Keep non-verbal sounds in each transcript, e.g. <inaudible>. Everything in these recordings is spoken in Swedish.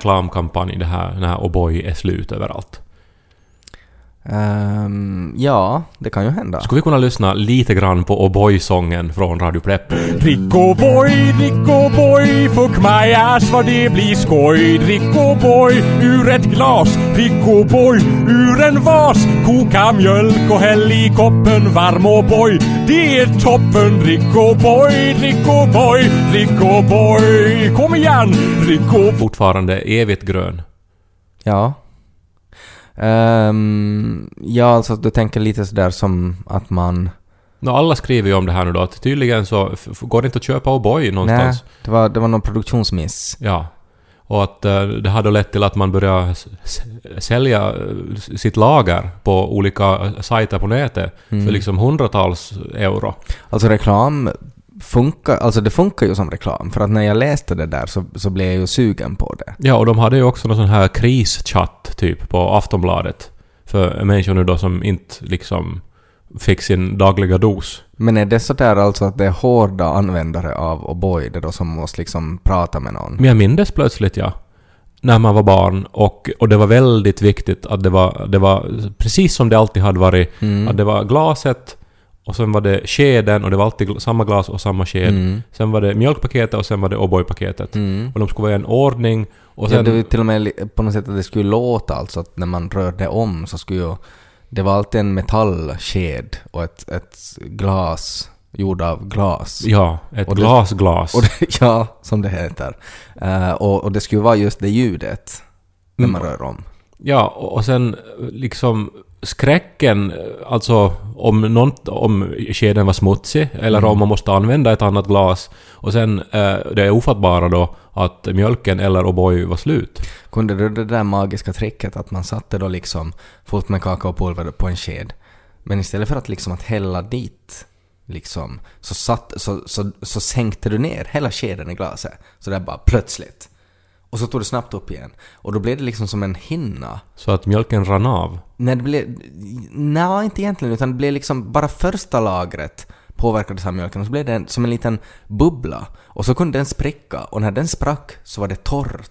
reklamkampanj det här när O'boy är slut överallt? Ehm, ja, det kan ju hända. Skulle vi kunna lyssna lite grann på O'boy-sången från Radio Plepp? Rick boy, Rick boy, fuck my ass vad det blir skoj. Drick boy, ur ett glas. Rick boy, ur en vas. Koka mjölk och häll i koppen varm boy. Det är toppen. Rick boy, Rick boy, Rick boy. Kom igen, Rick Fortfarande evigt grön. Ja. Ehm, ja, alltså du tänker lite sådär som att man... Nå, alla skriver ju om det här nu då, att tydligen så går det inte att köpa O'boy Nej, någonstans. det var, det var någon produktionsmiss. Ja. Och att eh, det hade lett till att man började sälja eh, sitt lager på olika sajter på nätet Mm. för liksom hundratals euro. Alltså reklam funkar, alltså det funkar ju som reklam. För att när jag läste det där så, så blev jag ju sugen på det. Ja, och de hade ju också någon sån här krischatt typ på Aftonbladet. För människor nu då som inte liksom fick sin dagliga dos. Men är det så där alltså att det är hårda användare av O'boy det då som måste liksom prata med någon? Men jag mindes plötsligt, ja, när man var barn och, och det var väldigt viktigt att det var, det var precis som det alltid hade varit. Mm. Att det var glaset och sen var det skeden och det var alltid samma glas och samma sked. Mm. Sen var det mjölkpaketet och sen var det O'boy-paketet. Mm. Och de skulle vara i en ordning och ja, sen... det var till och med på något sätt att det skulle låta alltså att när man rörde om så skulle ju... Det var alltid en metallsked och ett, ett glas gjord av glas. Ja, ett Och glasglas. Det, <laughs> ja, som det heter. Eh, och, och det skulle vara just det ljudet när man Mm. rör om. Ja, och och sen liksom skräcken, alltså om, någon, om skeden var smutsig eller Mm. om man måste använda ett annat glas. Och sen eh, det är ofattbara då att mjölken eller O'boy var slut. Kunde du det där magiska tricket att man satte då liksom fullt med kakaopulver på en sked. Men istället för att liksom att hälla dit liksom så, satt, så, så, så sänkte du ner hela skeden i glaset. Så där bara plötsligt. Och så tog du snabbt upp igen. Och då blev det liksom som en hinna. Så att mjölken rann av. Nej, det blev... Nej, inte egentligen, utan det blev liksom bara första lagret påverkades av mjölken och så blev det som en liten bubbla. Och så kunde den spricka och när den sprack så var det torrt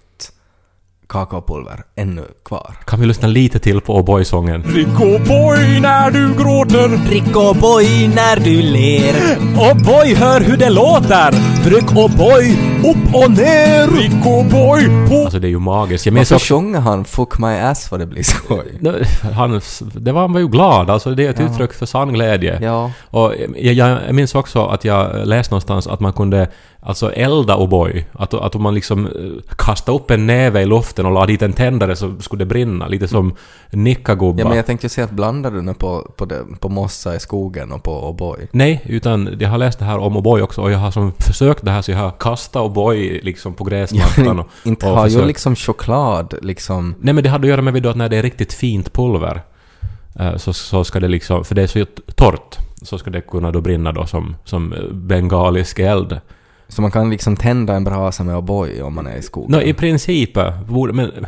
kakaopulver ännu kvar. Kan vi lyssna lite till på O'boy-sången? Rick boy, när du gråter. Drick O'boy när du ler. O'boy, hör hur det låter. Tryck O'boy upp och ner. Rick boy, på Alltså det är ju magiskt. Jag Varför också... sjunger han 'Fuck my ass' vad det blir skoj? <laughs> Han, det var, han var ju glad, alltså det är ett Ja. uttryck för sann glädje. Ja. Och jag, jag minns också att jag läste någonstans att man kunde alltså elda O'boy. Att, att man liksom eh, kastade upp en näve i luften och la dit en tändare så skulle det brinna. Lite som nickagubbar. Ja men jag tänkte ju säga att blandar du nu på, på, det, på mossa i skogen och på O'boy? Nej, utan jag har läst det här om O'boy också och jag har som försökt det här så jag har kastat O'boy liksom på gräsmattan och, inte och har ju försökt- liksom choklad liksom... Nej men det hade att göra med att när det är riktigt fint pulver eh, så, så ska det liksom, för det är så torrt, så ska det kunna då brinna då som, som eh, bengalisk eld. Så man kan liksom tända en brasa med O'boy om man är i skogen? Nå, i princip. eh, Men,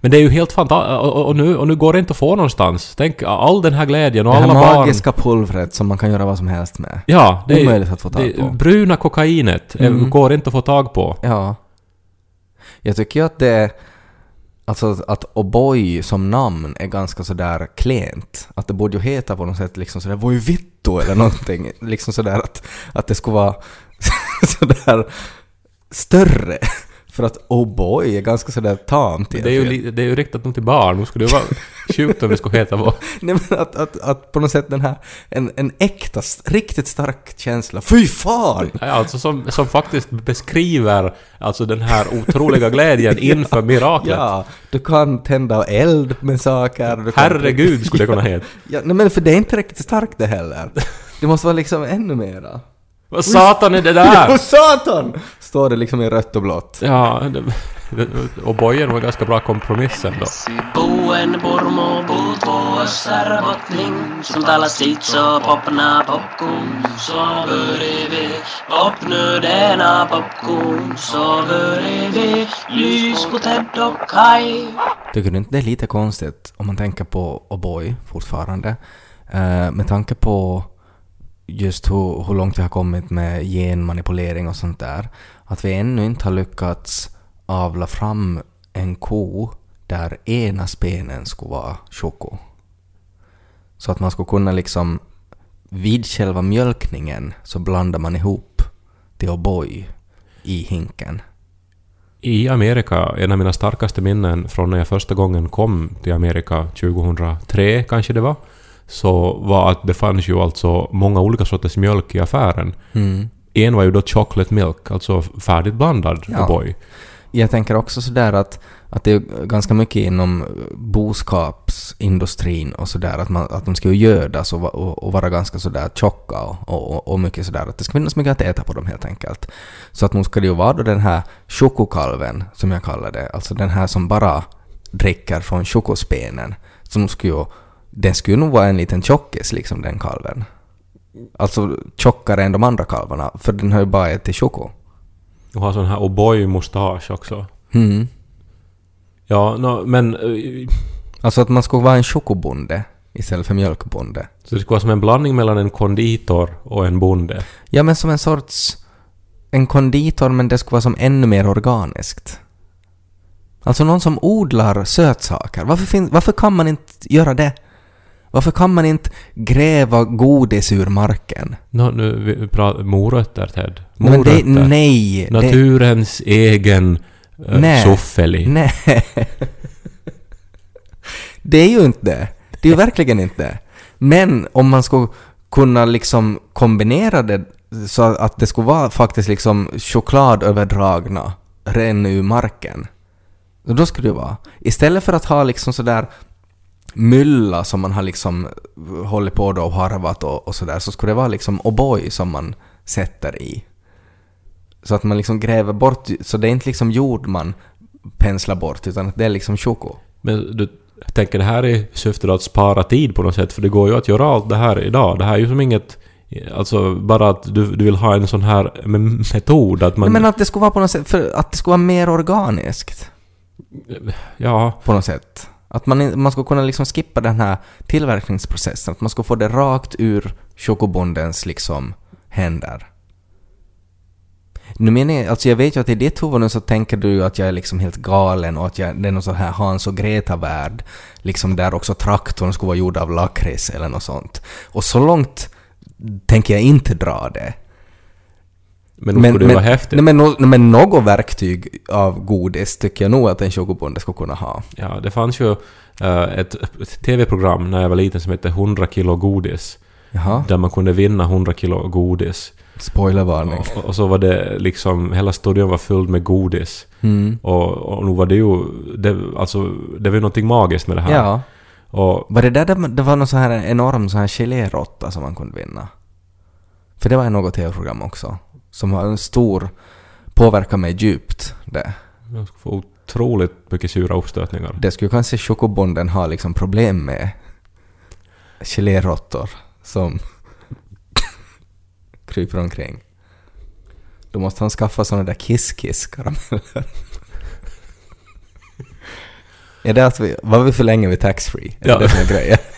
men det är ju helt fantastiskt. Och, och, nu, och nu går det inte att få någonstans. Tänk all den här glädjen och det här alla barn. magiska pulvret som man kan göra vad som helst med. Ja, det är, Omöjligt att få tag det, på. Bruna kokainet eh, Mm. går inte att få tag på. Ja. Jag tycker ju att det... Alltså att O'boy som namn är ganska sådär klent. Att det borde ju heta på något sätt liksom sådär Voi vittu eller någonting. <laughs> liksom sådär att, att det skulle vara <laughs> sådär större. För att O'boy är ganska sådär tamt Det är, ju, det är ju riktat nog till barn. Nu skulle det vara <laughs> sjukt om det skulle heta vad. <laughs> Nej men att, att, att på något sätt den här, en, en äkta, riktigt stark känsla. Fy fan! Ja, Alltså som, som faktiskt beskriver alltså den här otroliga glädjen inför miraklet. Ja, du kan tända eld med saker. Du kan Herregud skulle det kunna heta. Ja, nej men för det är inte riktigt starkt det heller. Det måste vara liksom ännu mera. Vad satan är det Ja, där? <laughs> satan! Står det liksom i rött och blått. Ja, det, och bojen var ganska bra kompromiss ändå. Tycker du inte det är lite konstigt om man tänker på O'boy fortfarande? Eh, med tanke på just hur, hur långt vi har kommit med genmanipulering och sånt där. Att vi ännu inte har lyckats avla fram en ko där ena spenen skulle vara choko. Så att man skulle kunna liksom vid själva mjölkningen så blandar man ihop till O'boy i hinken. I Amerika, en av mina starkaste minnen från när jag första gången kom till Amerika 2003 kanske det var, så var att det fanns ju alltså många olika sorters mjölk i affären. Mm. En var ju då chocolate milk, alltså färdigt blandad Ja. O'boy. Jag tänker också sådär att, att det är ganska mycket inom boskapsindustrin och sådär att, man, att de ska ju gödas och, och, och vara ganska sådär tjocka och, och, och mycket sådär att det ska finnas mycket att äta på dem helt enkelt. Så att nu ska det ju vara då den här chokokalven som jag kallar det, alltså den här som bara dricker från chokospenen. Så nu skulle ju, den skulle nog vara en liten tjockis liksom den kalven. Alltså tjockare än de andra kalvarna, för den har ju bara ätit choko. Och har sån här O'boy-mustasch också. Mm. Ja, nå, men... eh, Alltså att man skulle vara en chokobonde istället för mjölkbonde. Så det skulle vara som en blandning mellan en konditor och en bonde. Ja, men som en sorts... En konditor, men det skulle vara som ännu mer organiskt. Alltså någon som odlar sötsaker. Varför, fin- varför kan man inte göra det? Varför kan man inte gräva godis ur marken? Nå, nu pratar morötter, Ted. Nej, men Morötter. det, nej! det- Naturens egen uh, Nej. soffeli. Nej. det är ju inte det. Det är ju verkligen inte det. Men om man skulle kunna liksom kombinera det så att det skulle vara faktiskt liksom chokladöverdragna ren ur marken. Då skulle det vara. Istället för att ha liksom sådär mylla som man har liksom hållit på då och harvat och, och sådär så skulle det vara liksom O'boy som man sätter i. Så att man liksom gräver bort, så det är inte liksom jord man penslar bort utan det är liksom choko. Men du tänker det här är syftet att spara tid på något sätt? För det går ju att göra allt det här idag. Det här är ju som inget... Alltså bara att du, du vill ha en sån här me- metod att man... Men att det skulle vara på något sätt, för att det skulle vara mer organiskt Ja, på något sätt. Att man, man skulle kunna liksom skippa den här tillverkningsprocessen, att man skulle få det rakt ur chokobondens liksom händer. Nu menar jag, alltså jag vet ju att i ditt huvud nu så tänker du ju att jag är liksom helt galen och att jag, det är någon sån här Hans och Greta-värld, liksom där också traktorn skulle vara gjord av lakrits eller något sånt. Och så långt tänker jag inte dra det men nog skulle det vara häftigt. Nej, men, no, nej, men något verktyg av godis tycker jag nog att en chokobonde skulle kunna ha. Ja, det fanns ju eh, ett, ett TV-program när jag var liten som hette 100 kilo godis. Jaha, Där man kunde vinna 100 kilo godis. spoilervarning. Och, och så var det liksom, hela studion var fylld med godis. Mm. Och, och nu var det ju, det, alltså, det var ju någonting magiskt med det här. Ja. Och Var det där det, det var någon sån här enorm sån här geléråtta som man kunde vinna? För det var ju något tv-program också. Som har en stor påverkan mig djupt det. jag skulle få otroligt mycket sura uppstötningar. Det skulle kanske chokobonden ha liksom problem med. Geléråttor som <coughs> kryper omkring. Då måste han skaffa såna där kiss-kiss-karameller. <laughs> Är det att vi, var vi för länge vid taxfree? Är det Ja. det som är grejen? <laughs>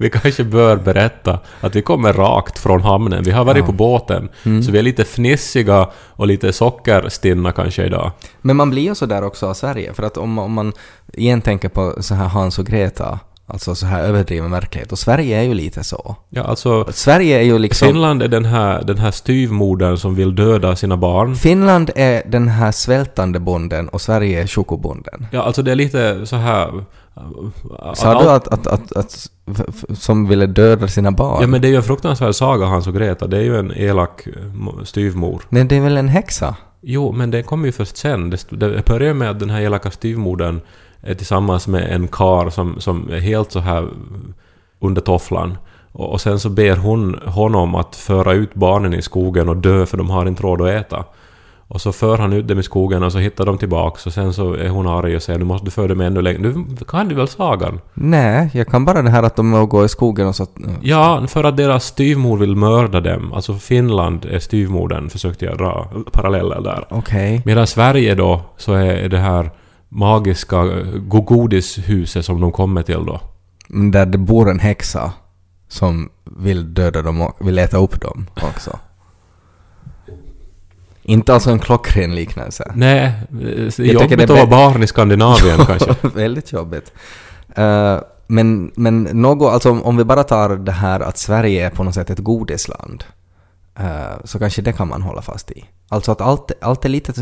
Vi kanske bör berätta att vi kommer rakt från hamnen. Vi har varit Ja. på båten. Mm. Så vi är lite fnissiga och lite sockerstinna kanske idag. Men man blir ju så där också av Sverige, för att om, om man igen tänker på så här Hans och Greta, alltså så här överdriven verklighet, och Sverige är ju lite så. Ja, alltså... Sverige är ju liksom... Finland är den här, den här styvmodern som vill döda sina barn. Finland är den här svältande bonden och Sverige är chokobonden. Ja, alltså det är lite så här... Sa du att, att, att, att, som ville döda sina barn? Ja, men det är ju en fruktansvärd saga, Hans och Greta. Det är ju en elak mo- styvmor. Men det är väl en häxa? Jo, men det kommer ju först sen. Det, det börjar med att den här elaka styvmodern är tillsammans med en kar som, som är helt så här under tofflan. Och, och sen så ber hon honom att föra ut barnen i skogen och dö för de har inte råd att äta. Och så för han ut dem i skogen och så hittar de tillbaks och sen så är hon arg och säger nu måste du föra dem ännu längre. Du kan du väl sagan? Nej, jag kan bara det här att de må gå i skogen och så... Ja, för att deras styvmor vill mörda dem. Alltså Finland är styvmodern, försökte jag dra paralleller där. Okej. Medan Sverige då, så är det här magiska eh, godishuset som de kommer till då. Där det bor en häxa som vill döda dem och vill äta upp dem också. Inte alltså en klockren liknelse. Nej, Jag tycker jobbigt att vara barn i Skandinavien <laughs> kanske. <laughs> Väldigt jobbigt. Eh, men, men något, alltså om, om vi bara tar det här att Sverige är på något sätt ett godisland, eh, så kanske det kan man hålla fast i. Alltså att allt, allt är lite,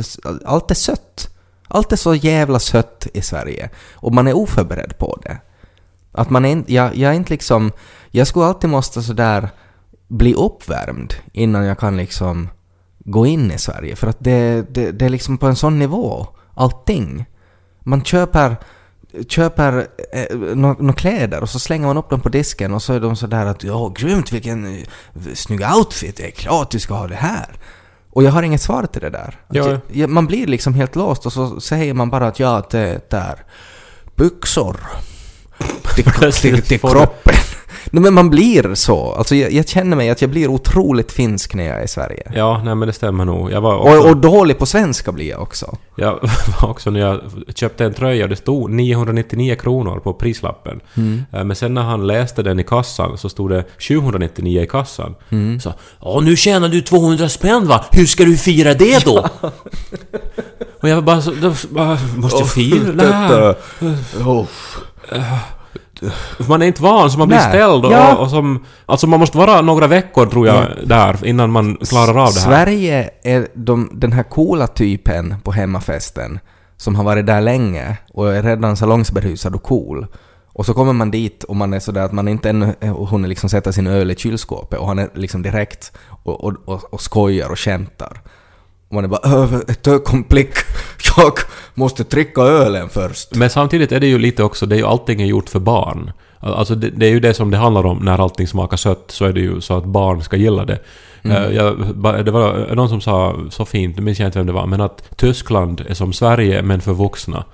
allt är sött. Allt är så jävla sött i Sverige. Och man är oförberedd på det. Att man är jag, jag är inte liksom, jag skulle alltid måste sådär bli uppvärmd innan jag kan liksom gå in i Sverige. För att det, det, det är liksom på en sån nivå, allting. Man köper, köper eh, några nå kläder och så slänger man upp dem på disken och så är de sådär att ja, grymt vilken eh, snygg outfit, det är klart du ska ha det här. Och jag har inget svar till det där. Ja. jag, man blir liksom helt låst och så säger man bara att ja, det är byxor till, <laughs> till, till kroppen. Nej, men man blir så. Alltså jag, jag känner mig att jag blir otroligt finsk när jag är i Sverige. Ja, nej men det stämmer nog. Jag var också, Och, och dålig på svenska blir jag också. jag <laughs> var också när jag köpte en tröja och det stod 999 kronor på prislappen. Mm. Eh, Men sen när han läste den i kassan så stod det 799 i kassan. Mm. Så, ja nu tjänar du 200 spänn va? Hur ska du fira det då? <laughs> och jag bara så, då, bara, måste jag fira det här? För Man är inte van så man blir Nej. ställd och, Ja. och som... Alltså man måste vara några veckor tror jag där innan man klarar av det här. Sverige är de, den här coola typen på hemmafesten som har varit där länge och är redan salongsberusad och cool. Och så kommer man dit och man är sådär att man inte ännu hunnit liksom sätta sin öl i kylskåpet och han är liksom direkt och, och, och, och skojar och skämtar. Man är bara "Öh, ett ögonblick, jag måste dricka ölen först. Men samtidigt är det ju lite också, det är ju allting är gjort för barn. Alltså det, det är ju det som det handlar om när allting smakar sött, så är det ju så att barn ska gilla det. Mm. Eh, Jag, det var någon som sa så fint, nu minns jag inte vem det var, men att Tyskland är som Sverige men för vuxna.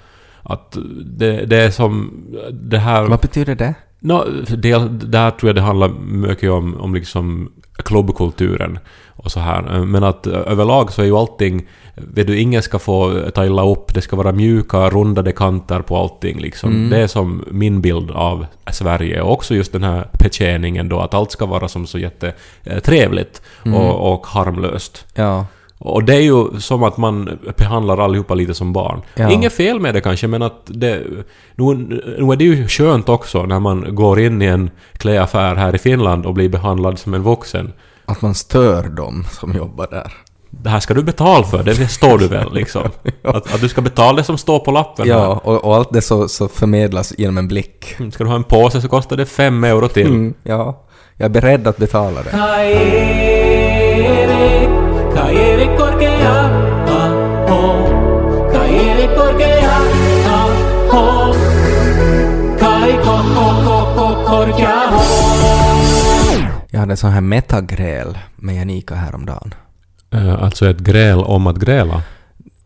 Att det, det är som det här... Vad betyder det? No, del, där tror jag det handlar mycket om, om liksom klubbkulturen och så här. Men att eh, överlag så är ju allting... Vet du, ingen ska få ta illa upp, det ska vara mjuka, rundade kanter på allting liksom. Det är som min bild av Sverige. Och också just den här betjäningen då, att allt ska vara som så jättetrevligt och, och harmlöst. Ja. Och det är ju som att man behandlar allihopa lite som barn. Ja. Inget fel med det kanske, men att det... Nu, nu är det ju skönt också när man går in i en klädaffär här i Finland och blir behandlad som en vuxen. Att man stör dem som jobbar där. Det här ska du betala för, det står du väl liksom? <laughs> att, att du ska betala det som står på lappen Ja, här. och, och allt det så, så förmedlas genom en blick. Mm, Ska du ha en påse så kostar det fem euro till. Mm, ja, jag är beredd att betala det. Korkea, aho. Kai ko, ko, ko, ko, korkea, ho. Jag hade sån här metagräl med Janika häromdagen. Eh, Alltså ett gräl om att gräla.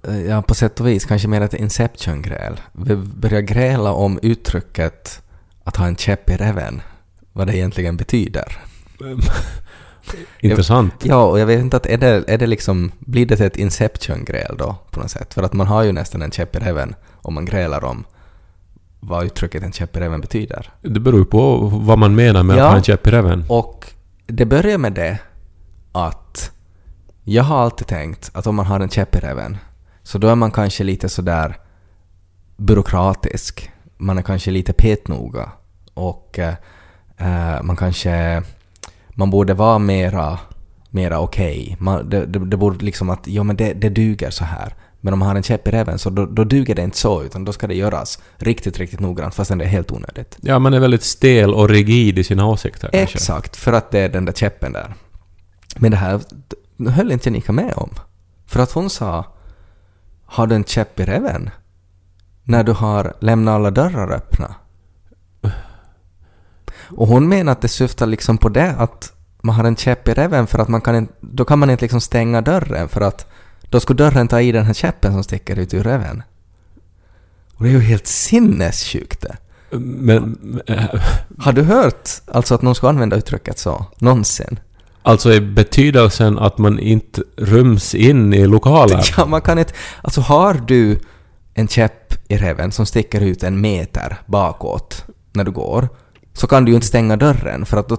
Eh, Ja, på sätt och vis kanske mer ett Inception-gräl. Vi började gräla om uttrycket att ha en käpp i reven. Vad det egentligen betyder. Intressant. Ja, och jag vet inte att är det, är det liksom, blir det ett Inception-gräl då på något sätt? För att man har ju nästan en käpp i reven om man grälar om vad uttrycket en käpp i reven betyder. Det beror ju på vad man menar med Ja. att ha en käpp i reven. Och det börjar med det att jag har alltid tänkt att om man har en käpp i reven så då är man kanske lite sådär byråkratisk. Man är kanske lite petnoga och eh, eh, man kanske... Man borde vara mera, mera okej. Man- Det, det, det borde liksom att, ja men det, det duger så här. Men om man har en käpp i reven så då, då duger det inte så utan då ska det göras riktigt, riktigt noggrant fastän det är helt onödigt. Ja, man är väldigt stel och rigid i sina åsikter kanske. Exakt, för att det är den där käppen där. Men det här höll inte Janika med om. För att hon sa Har du en käpp i reven? När du har lämnat alla dörrar öppna. Och hon menar att det syftar liksom på det att man har en käpp i reven för att man kan inte, då kan man inte liksom stänga dörren för att då skulle dörren ta i den här käppen som sticker ut ur reven. Och det är ju helt sinnessjukt det. Men... eh, <laughs> Har du hört alltså att någon ska använda uttrycket så? Någonsin? Alltså i betydelsen att man inte ryms in i lokalen. <laughs> Ja, man kan inte... Alltså har du en käpp i reven som sticker ut en meter bakåt när du går, så kan du ju inte stänga dörren för att då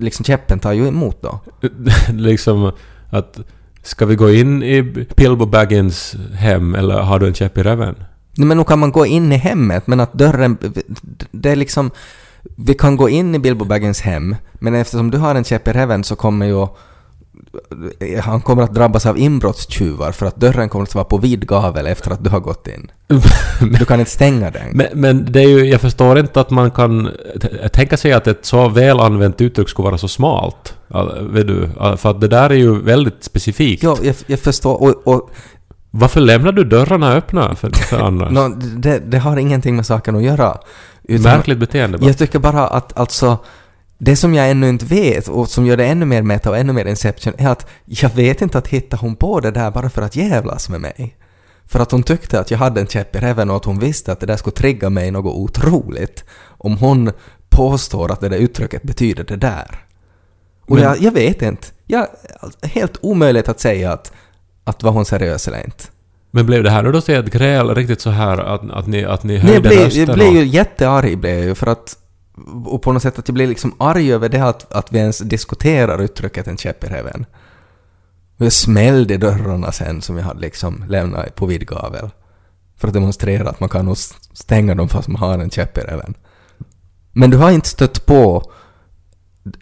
liksom käppen tar ju emot då. <laughs> liksom att Ska vi gå in i Bilbo Baggins hem eller har du en käpp i röven? Nej, men nu kan man gå in i hemmet, men att dörren... Det är liksom... Vi kan gå in i Bilbo Baggins hem, men eftersom du har en käpp i räven så kommer ju... Han kommer att drabbas av inbrottstjuvar för att dörren kommer att vara på vid gavel efter att du har gått in. <laughs> Du kan inte stänga den. Men, men det är ju, jag förstår inte att man kan tänka sig att ett så väl använt uttryck skulle vara så smalt. Vet du? För att det där är ju väldigt specifikt. Ja, jag, jag förstår. Och, och Varför lämnar du dörrarna öppna för, för andra? <laughs> nå, det, det har ingenting med saken att göra. Utan Märkligt beteende bara. Jag tycker bara att alltså... Det som jag ännu inte vet och som gör det ännu mer meta och ännu mer Inception är att jag vet inte att hitta hon på det där bara för att jävlas med mig. För att hon tyckte att jag hade en käpp i räven och att hon visste att det där skulle trigga mig något otroligt om hon påstår att det där uttrycket betyder det där. Och Men- jag, jag vet inte. Jag, helt omöjligt att säga att, att var hon seriös eller inte. Men blev det här då så ett gräl riktigt så här att, att ni, att ni Nej, jag höjde blev, jag blev ju jättearg blev jag ju för att och på något sätt att jag blev liksom arg över det att, att vi ens diskuterar uttrycket en käpp i räven. Och jag smällde dörrarna sen som jag hade liksom lämnat på vid gavel. För att demonstrera att man kan nog stänga dem fast man har en käpp i räven. Men du har inte stött på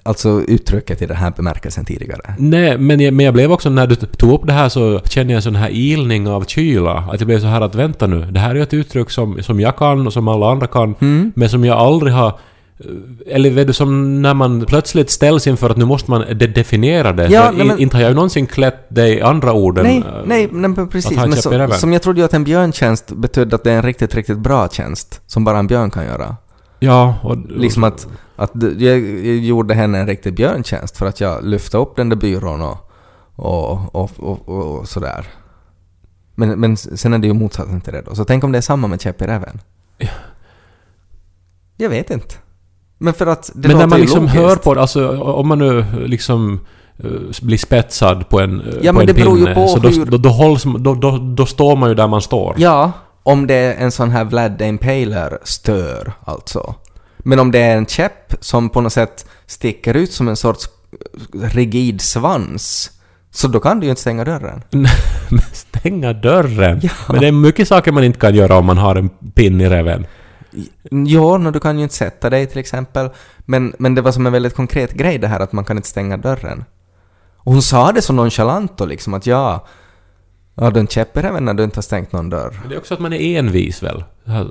alltså uttrycket i den här bemärkelsen tidigare? Nej, men jag, men jag blev också, när du tog upp det här så kände jag en sån här ilning av kyla. Att jag blev så här att vänta nu, det här är ett uttryck som, som jag kan och som alla andra kan, Mm. men som jag aldrig har... Eller vet du, som när man plötsligt ställs inför att nu måste man de definiera det. Ja, nej, men- Inte har jag ju någonsin klätt det i andra orden. Nej, eh, nej, nej men precis. Men så, som jag trodde ju att en björntjänst betydde att det är en riktigt, riktigt bra tjänst. Som bara en björn kan göra. Ja, och... Liksom att, att jag, gjorde henne en riktig björntjänst för att jag lyfte upp den där byrån och, och, och, och, och, sådär. Men, men sen är det ju motsatsen till det då. Så tänk om det är samma med käpp i räven? Jag vet inte. Men för att det men när man liksom logiskt. hör på det, alltså om man nu liksom eh, blir spetsad på en, eh, Ja, på men en det beror pinne, på så hur- då, då, hålls, då, då, då står man ju där man står. Ja, om det är en sån här Vlad the Impaler stör alltså. Men om det är en käpp som på något sätt sticker ut som en sorts rigid svans, så då kan du ju inte stänga dörren. <laughs> Stänga dörren! Ja. Men det är mycket saker man inte kan göra om man har en pin i räven. Jo, no, du kan ju inte sätta dig till exempel. Men, men det var som en väldigt konkret grej det här att man kan inte stänga dörren. Och hon sa det så nonchalant och liksom att ja, ja du en käpp i räven när du inte har stängt någon dörr. Men det är också att man är envis väl?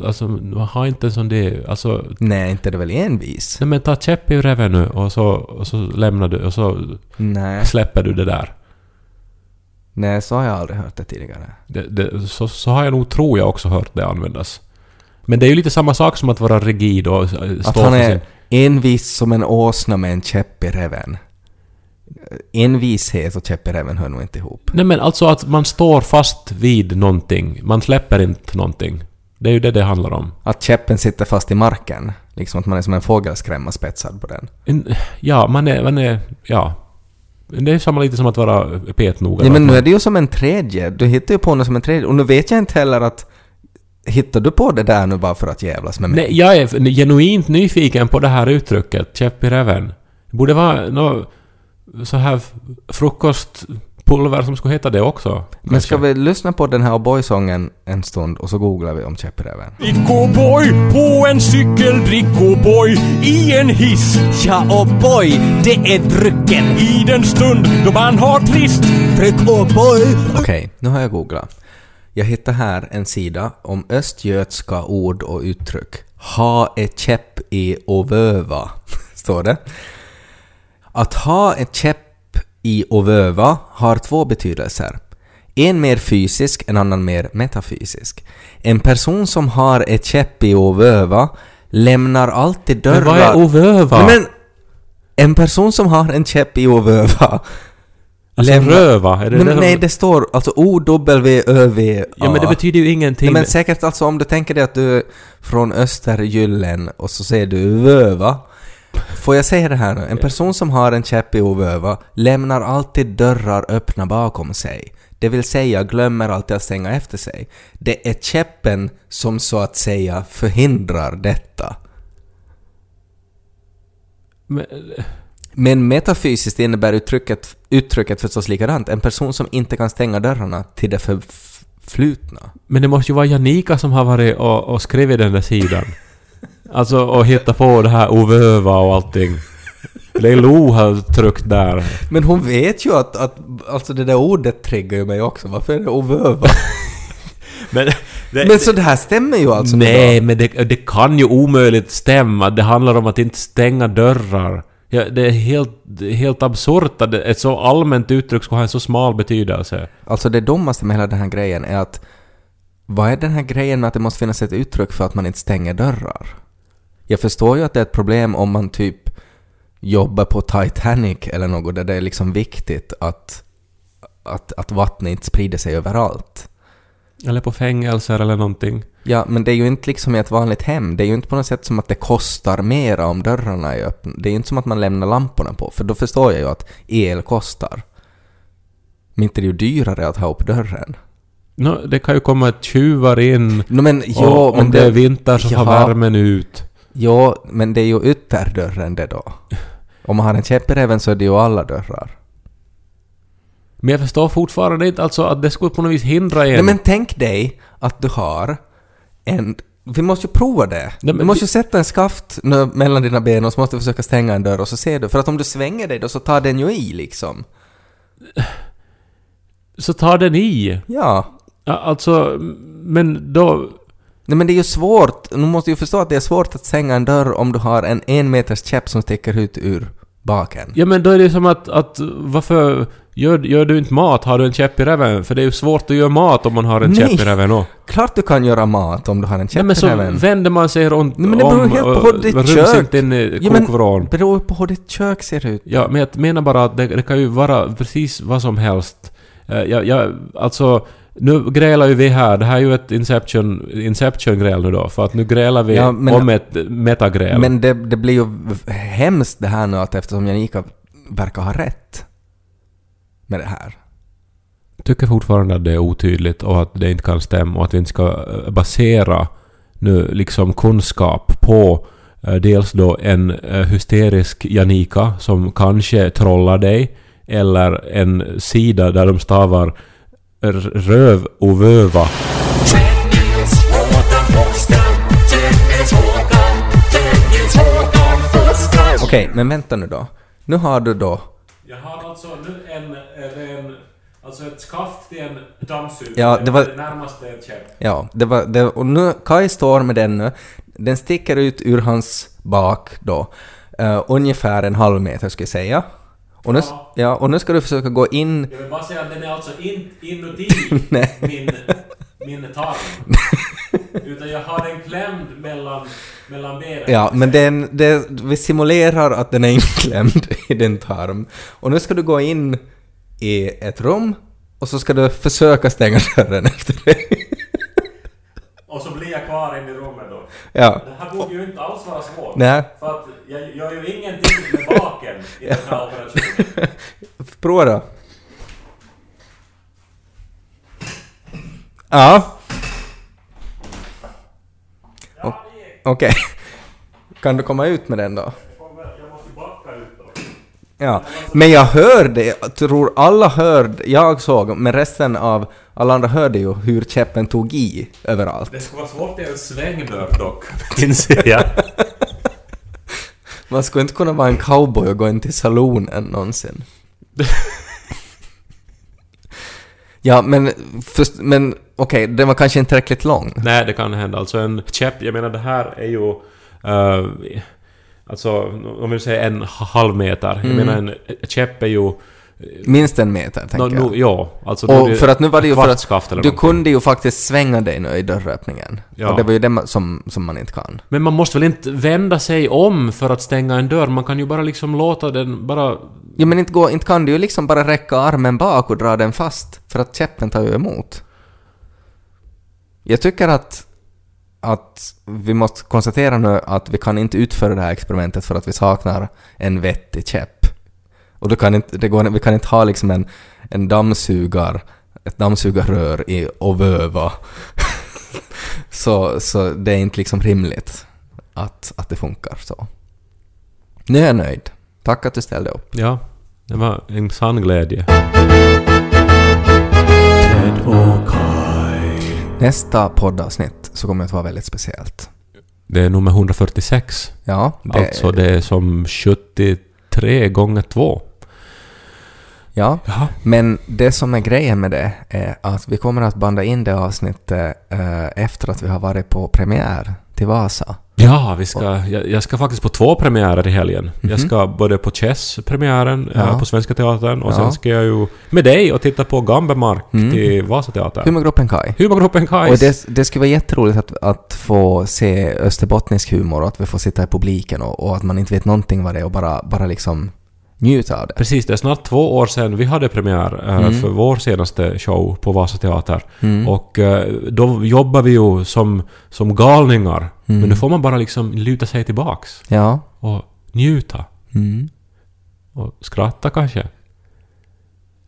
Alltså, man har inte en sån det... Alltså... Nej, inte är det väl envis? Nej men ta käpp i räven nu och så, och så lämnar du och så Nej, släpper du det där. nej så har jag aldrig hört det tidigare. Det, det, så, så har jag nog, tror jag, också hört det användas. Men det är ju lite samma sak som att vara rigid och eh, Att stå han för är envis som en åsna med en käpp i räven. Envishet och käpp i räven hör nog inte ihop. Nej men alltså att man står fast vid någonting. Man släpper inte någonting. Det är ju det det handlar om. Att käppen sitter fast i marken. Liksom att man är som en fågelskrämma spetsad på den. En, ja, man är, man är... Ja. Det är samma lite som att vara petnoga. Ja, men Att nu är det ju som en tredje. Du hittar ju på något som en tredje. Och nu vet jag inte heller att... Hittar du på det där nu bara för att jävlas med mig? Nej, jag är genuint nyfiken på det här uttrycket, käpp i räven. Det borde vara nå så här frukostpulver som skulle heta det också. Men kanske. ska vi lyssna på den här O'boy-sången en stund och så googlar vi om käpp i räven? Drick-O'boy på en cykel, drick-O'boy i en hiss. Ja och boy, det är drycken. I den stund då man har trist. Tryck och boy. Okej, nu har jag googlat. Jag hittar här en sida om östgötska ord och uttryck. Ha ett käpp i och vöva, <laughs> står det. Att ha ett käpp i och vöva har två betydelser. En mer fysisk, en annan mer metafysisk. En person som har ett käpp i och vöva lämnar alltid dörrar... Men vad är ovöva? Nej, men en person som har en käpp i och vöva Alltså lämnar- röva? Är det det men som- nej, det står alltså O-W-Ö-V-A. Ja men det betyder ju ingenting. Nej, men säkert alltså om du tänker dig att du är från Östergyllen och så säger du vöva. Får jag säga det här nu? En person som har en käpp i ovöva lämnar alltid dörrar öppna bakom sig. Det vill säga glömmer alltid att stänga efter sig. Det är käppen som så att säga förhindrar detta. Men, Men metafysiskt innebär uttrycket, uttrycket förstås likadant. En person som inte kan stänga dörrarna till det förflutna. Men det måste ju vara Janika som har varit och, och skrivit den där sidan. Alltså och hittat på det här ovöva och allting. Leilo har tryckt där. Men hon vet ju att, att alltså det där ordet triggar ju mig också. Varför är det ovöva? <laughs> Men, det, Men så det här stämmer ju alltså? Nej, men det, det kan ju omöjligt stämma. Det handlar om att inte stänga dörrar. Ja, det är helt, helt absurt att ett så allmänt uttryck ska ha en så smal betydelse. Alltså det dummaste med hela den här grejen är att vad är den här grejen med att det måste finnas ett uttryck för att man inte stänger dörrar? Jag förstår ju att det är ett problem om man typ jobbar på Titanic eller något där det är liksom viktigt att, att, att vattnet inte sprider sig överallt. Eller på fängelser eller någonting. Ja, men det är ju inte liksom i ett vanligt hem. Det är ju inte på något sätt som att det kostar mera om dörrarna är öppna. Det är ju inte som att man lämnar lamporna på, för då förstår jag ju att el kostar. Men inte är det ju dyrare att ha upp dörren. Nå, det kan ju komma tjuvar in. No, men, jo, och men om det är vinter så Jaha. värmen ut. Jo, men det är ju ytterdörren det då. Om man har en käpp i räven så är det ju alla dörrar. Men jag förstår fortfarande inte alltså att det skulle på något vis hindra en. Nej men tänk dig att du har en... Vi måste ju prova det. Nej, du måste vi- ju sätta en skaft mellan dina ben och så måste du försöka stänga en dörr och så ser du. För att om du svänger dig då så tar den ju i liksom. Så tar den i. Ja. Alltså, men då... Nej men det är ju svårt. Du måste ju förstå att det är svårt att stänga en dörr om du har en en meters käpp som sticker ut ur baken. Ja men då är det som att, att varför gör, gör du inte mat? Har du en käpp i räven? För det är ju svårt att göra mat om man har en Nej. käpp i räven också. Klart du kan göra mat om du har en käpp men i så räven. vänder man sig runt Nej, men det beror om helt på och hur ditt kök- inte in i Ja, men- kokvrån. beror på hur ditt kök ser ut. Ja, men jag menar bara att det, det kan ju vara precis vad som helst. Eh, Jag, jag, alltså, nu grälar ju vi här. Det här är ju ett Inception, Inception-gräl nu då. För att nu grälar vi Ja, men- om ett metagräl. Men det, det blir ju hemskt det här nu att eftersom Janika verkar ha rätt med det här. Jag tycker fortfarande att det är otydligt och att det inte kan stämma och att vi inte ska eh, basera nu liksom kunskap på eh, dels då en eh, hysterisk Janika som kanske trollar dig eller en sida där de stavar röv och vöva. Okej, men vänta nu då. Nu har du då... Jag har alltså nu en, en alltså ett skaft till en dammsugare. Ja, det var- närmaste en käpp. Ja, det var... Det, och nu, Kai står med den nu. Den sticker ut ur hans bak då. Uh, ungefär en halv meter skulle jag säga. Och nu, Ja. ja, och nu ska du försöka gå in... Jag vill bara säga att den är alltså inte inuti <laughs> min, min tarm. <laughs> Utan jag har den klämd mellan, mellan benen. Ja, men den, det, vi simulerar att den är inklämd <laughs> i din tarm. Och nu ska du gå in i ett rum och så ska du försöka stänga dörren efter dig. Och så blir jag kvar inne i rummet då. ja. Det här borde ju inte alls vara svårt. Nej. För att jag gör ju ingenting med baken i den här operationen. <laughs> Prova då. Ja. Okej. Kan du komma ut med den då? Jag måste backa ut då. Ja. Men jag hörde, jag tror alla hörde, jag såg, men resten av alla andra hörde ju hur käppen tog i överallt. Det skulle vara svårt i en svängdörr dock. <laughs> Inser jag. Man skulle inte kunna vara en cowboy och gå in till salonen någonsin. <laughs> ja, men, först, men okej, den var kanske inte tillräckligt lång. Nej, det kan hända. Alltså en käpp, jag menar det här är ju... Uh, alltså, om vi säger en halv meter. Jag menar en käpp är ju... Minst en meter, tänker No, jag. no, ja, alltså Och för att nu var det ju för att du någonting. kunde ju faktiskt svänga dig nu i dörröppningen. Ja. Och det var ju det som, som man inte kan. Men man måste väl inte vända sig om för att stänga en dörr? Man kan ju bara liksom låta den bara... Ja men inte, gå, inte kan du ju liksom bara räcka armen bak och dra den fast, för att käppen tar ju emot. Jag tycker att, att vi måste konstatera nu att vi kan inte utföra det här experimentet för att vi saknar en vettig käpp. Och då kan inte, det går, vi kan inte ha liksom en, en dammsugar, ett dammsugarrör i och vöva. <laughs> så, så det är inte liksom rimligt att, att det funkar så. Nu är jag nöjd. Tack att du ställde upp. Ja, det var en sann glädje. Nästa poddavsnitt så kommer det att vara väldigt speciellt. Det är nummer 146. Ja, det, Alltså det är som 73 gånger 2. ja. Ja. Men det som är grejen med det är att vi kommer att banda in det avsnittet eh, efter att vi har varit på premiär till Vasa. Ja, vi ska, jag, jag ska faktiskt på två premiärer i helgen. Jag ska både på Chess-premiären Ja. eh, på Svenska Teatern och Ja. sen ska jag ju med dig och titta på Gambemark till Vasateatern. Humorgruppen Kai. Humorgruppen Kajs. Och det, det skulle vara jätteroligt att, att få se österbottnisk humor och att vi får sitta i publiken och, och att man inte vet någonting vad det är och bara, bara liksom njuta av det. Precis, det är snart två år sedan vi hade premiär eh, Mm. för vår senaste show på Vasa Teater. Och eh, då jobbar vi ju som, som galningar. Mm. Men nu får man bara liksom luta sig tillbaks Ja. och njuta. Mm. Och skratta kanske.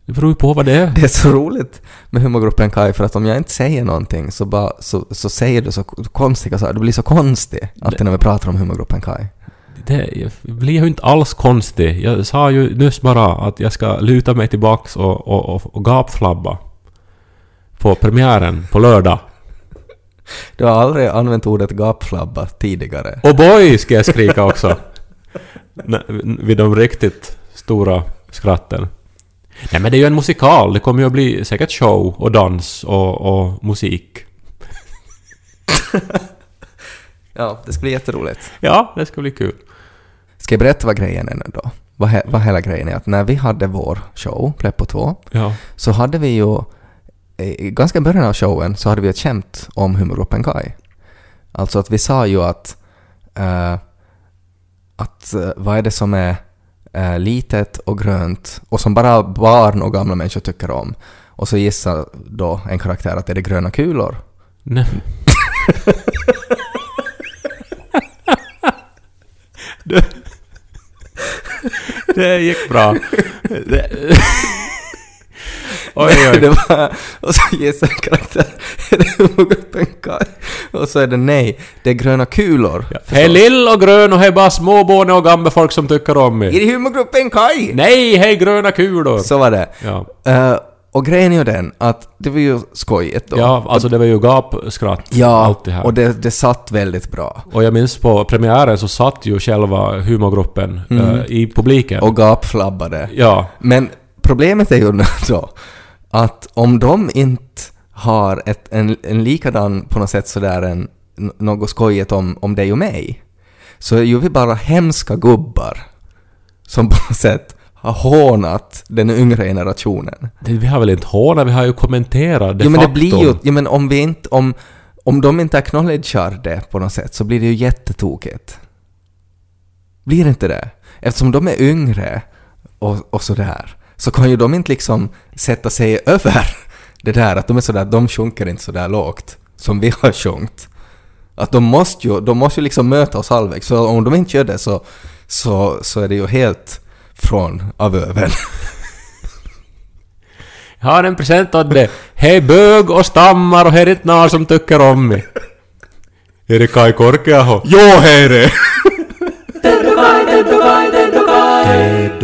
Det beror ju på vad det är. Det är så roligt med humorgruppen Kai för att om jag inte säger någonting så, bara, så, så säger du så konstiga saker. Du blir så konstig alltid när vi pratar om humorgruppen Kai. Det blir ju inte alls konstigt. Jag sa ju nyss bara att jag ska luta mig tillbaks och, och, och, och gapflabba. På premiären på lördag. Du har aldrig använt ordet gapflabba tidigare. Och boy ska jag skrika också. <laughs> Vid de riktigt stora skratten. Nej men det är ju en musikal. Det kommer ju att bli säkert show och dans och, och musik. <laughs> Ja, det ska bli jätteroligt. Ja, det ska bli kul. Ska jag berätta vad grejen är nu då? Vad, he, vad hela grejen är att när vi hade vår show, Pleppo 2, Ja. så hade vi ju i ganska början av showen så hade vi ett skämt om humorgruppen Kai. Alltså att vi sa ju att eh, att eh, vad är det som är eh, litet och grönt och som bara barn och gamla människor tycker om. Och så gissar då en karaktär att det är det gröna kulor. Nej. <laughs> <laughs> det gick bra. Det, <laughs> oj, det oj. var, och så gissar <laughs> en karaktär är det humorgruppen Kai? Och så är det nej, det är gröna kulor. Hej lill och grön och hej bara småbarn och gamla folk som tycker om Är mig. det humorgruppen Kai? Nej, hej gröna kulor! Så var det. Ja. Eh, och grejen är ju den att det var ju skojigt då. ja, alltså det var ju gapskratt. Ja, allt det här. och det, det satt väldigt bra. Och jag minns på premiären så satt ju själva humorgruppen eh, i publiken. Och gapflabbade. ja, Men problemet är ju nu <laughs> då att om de inte har ett, en, en likadan på något sätt sådär en, något skojigt om, om dig och mig, så är ju vi bara hemska gubbar som på något sätt har hånat den yngre generationen. det, vi har väl inte hånat, vi har ju kommenterat de jo men det blir ju, jo men om vi inte, om, om de inte acknowledgar det på något sätt så blir det ju jättetokigt. Blir det inte det? Eftersom de är yngre och, och sådär, så kan ju de inte liksom sätta sig över det där att de är sådär, de sjunker inte sådär lågt som vi har sjungit. Att de måste ju, de måste ju liksom möta oss halvvägs, så om de inte gör det så, så, så är det ju helt från av öven. <laughs> Jag har en present åt dig. Hej bög och stammar och här är inte någon som tycker om mig. Är det Kai Korkeaho? Jo, herre! Ted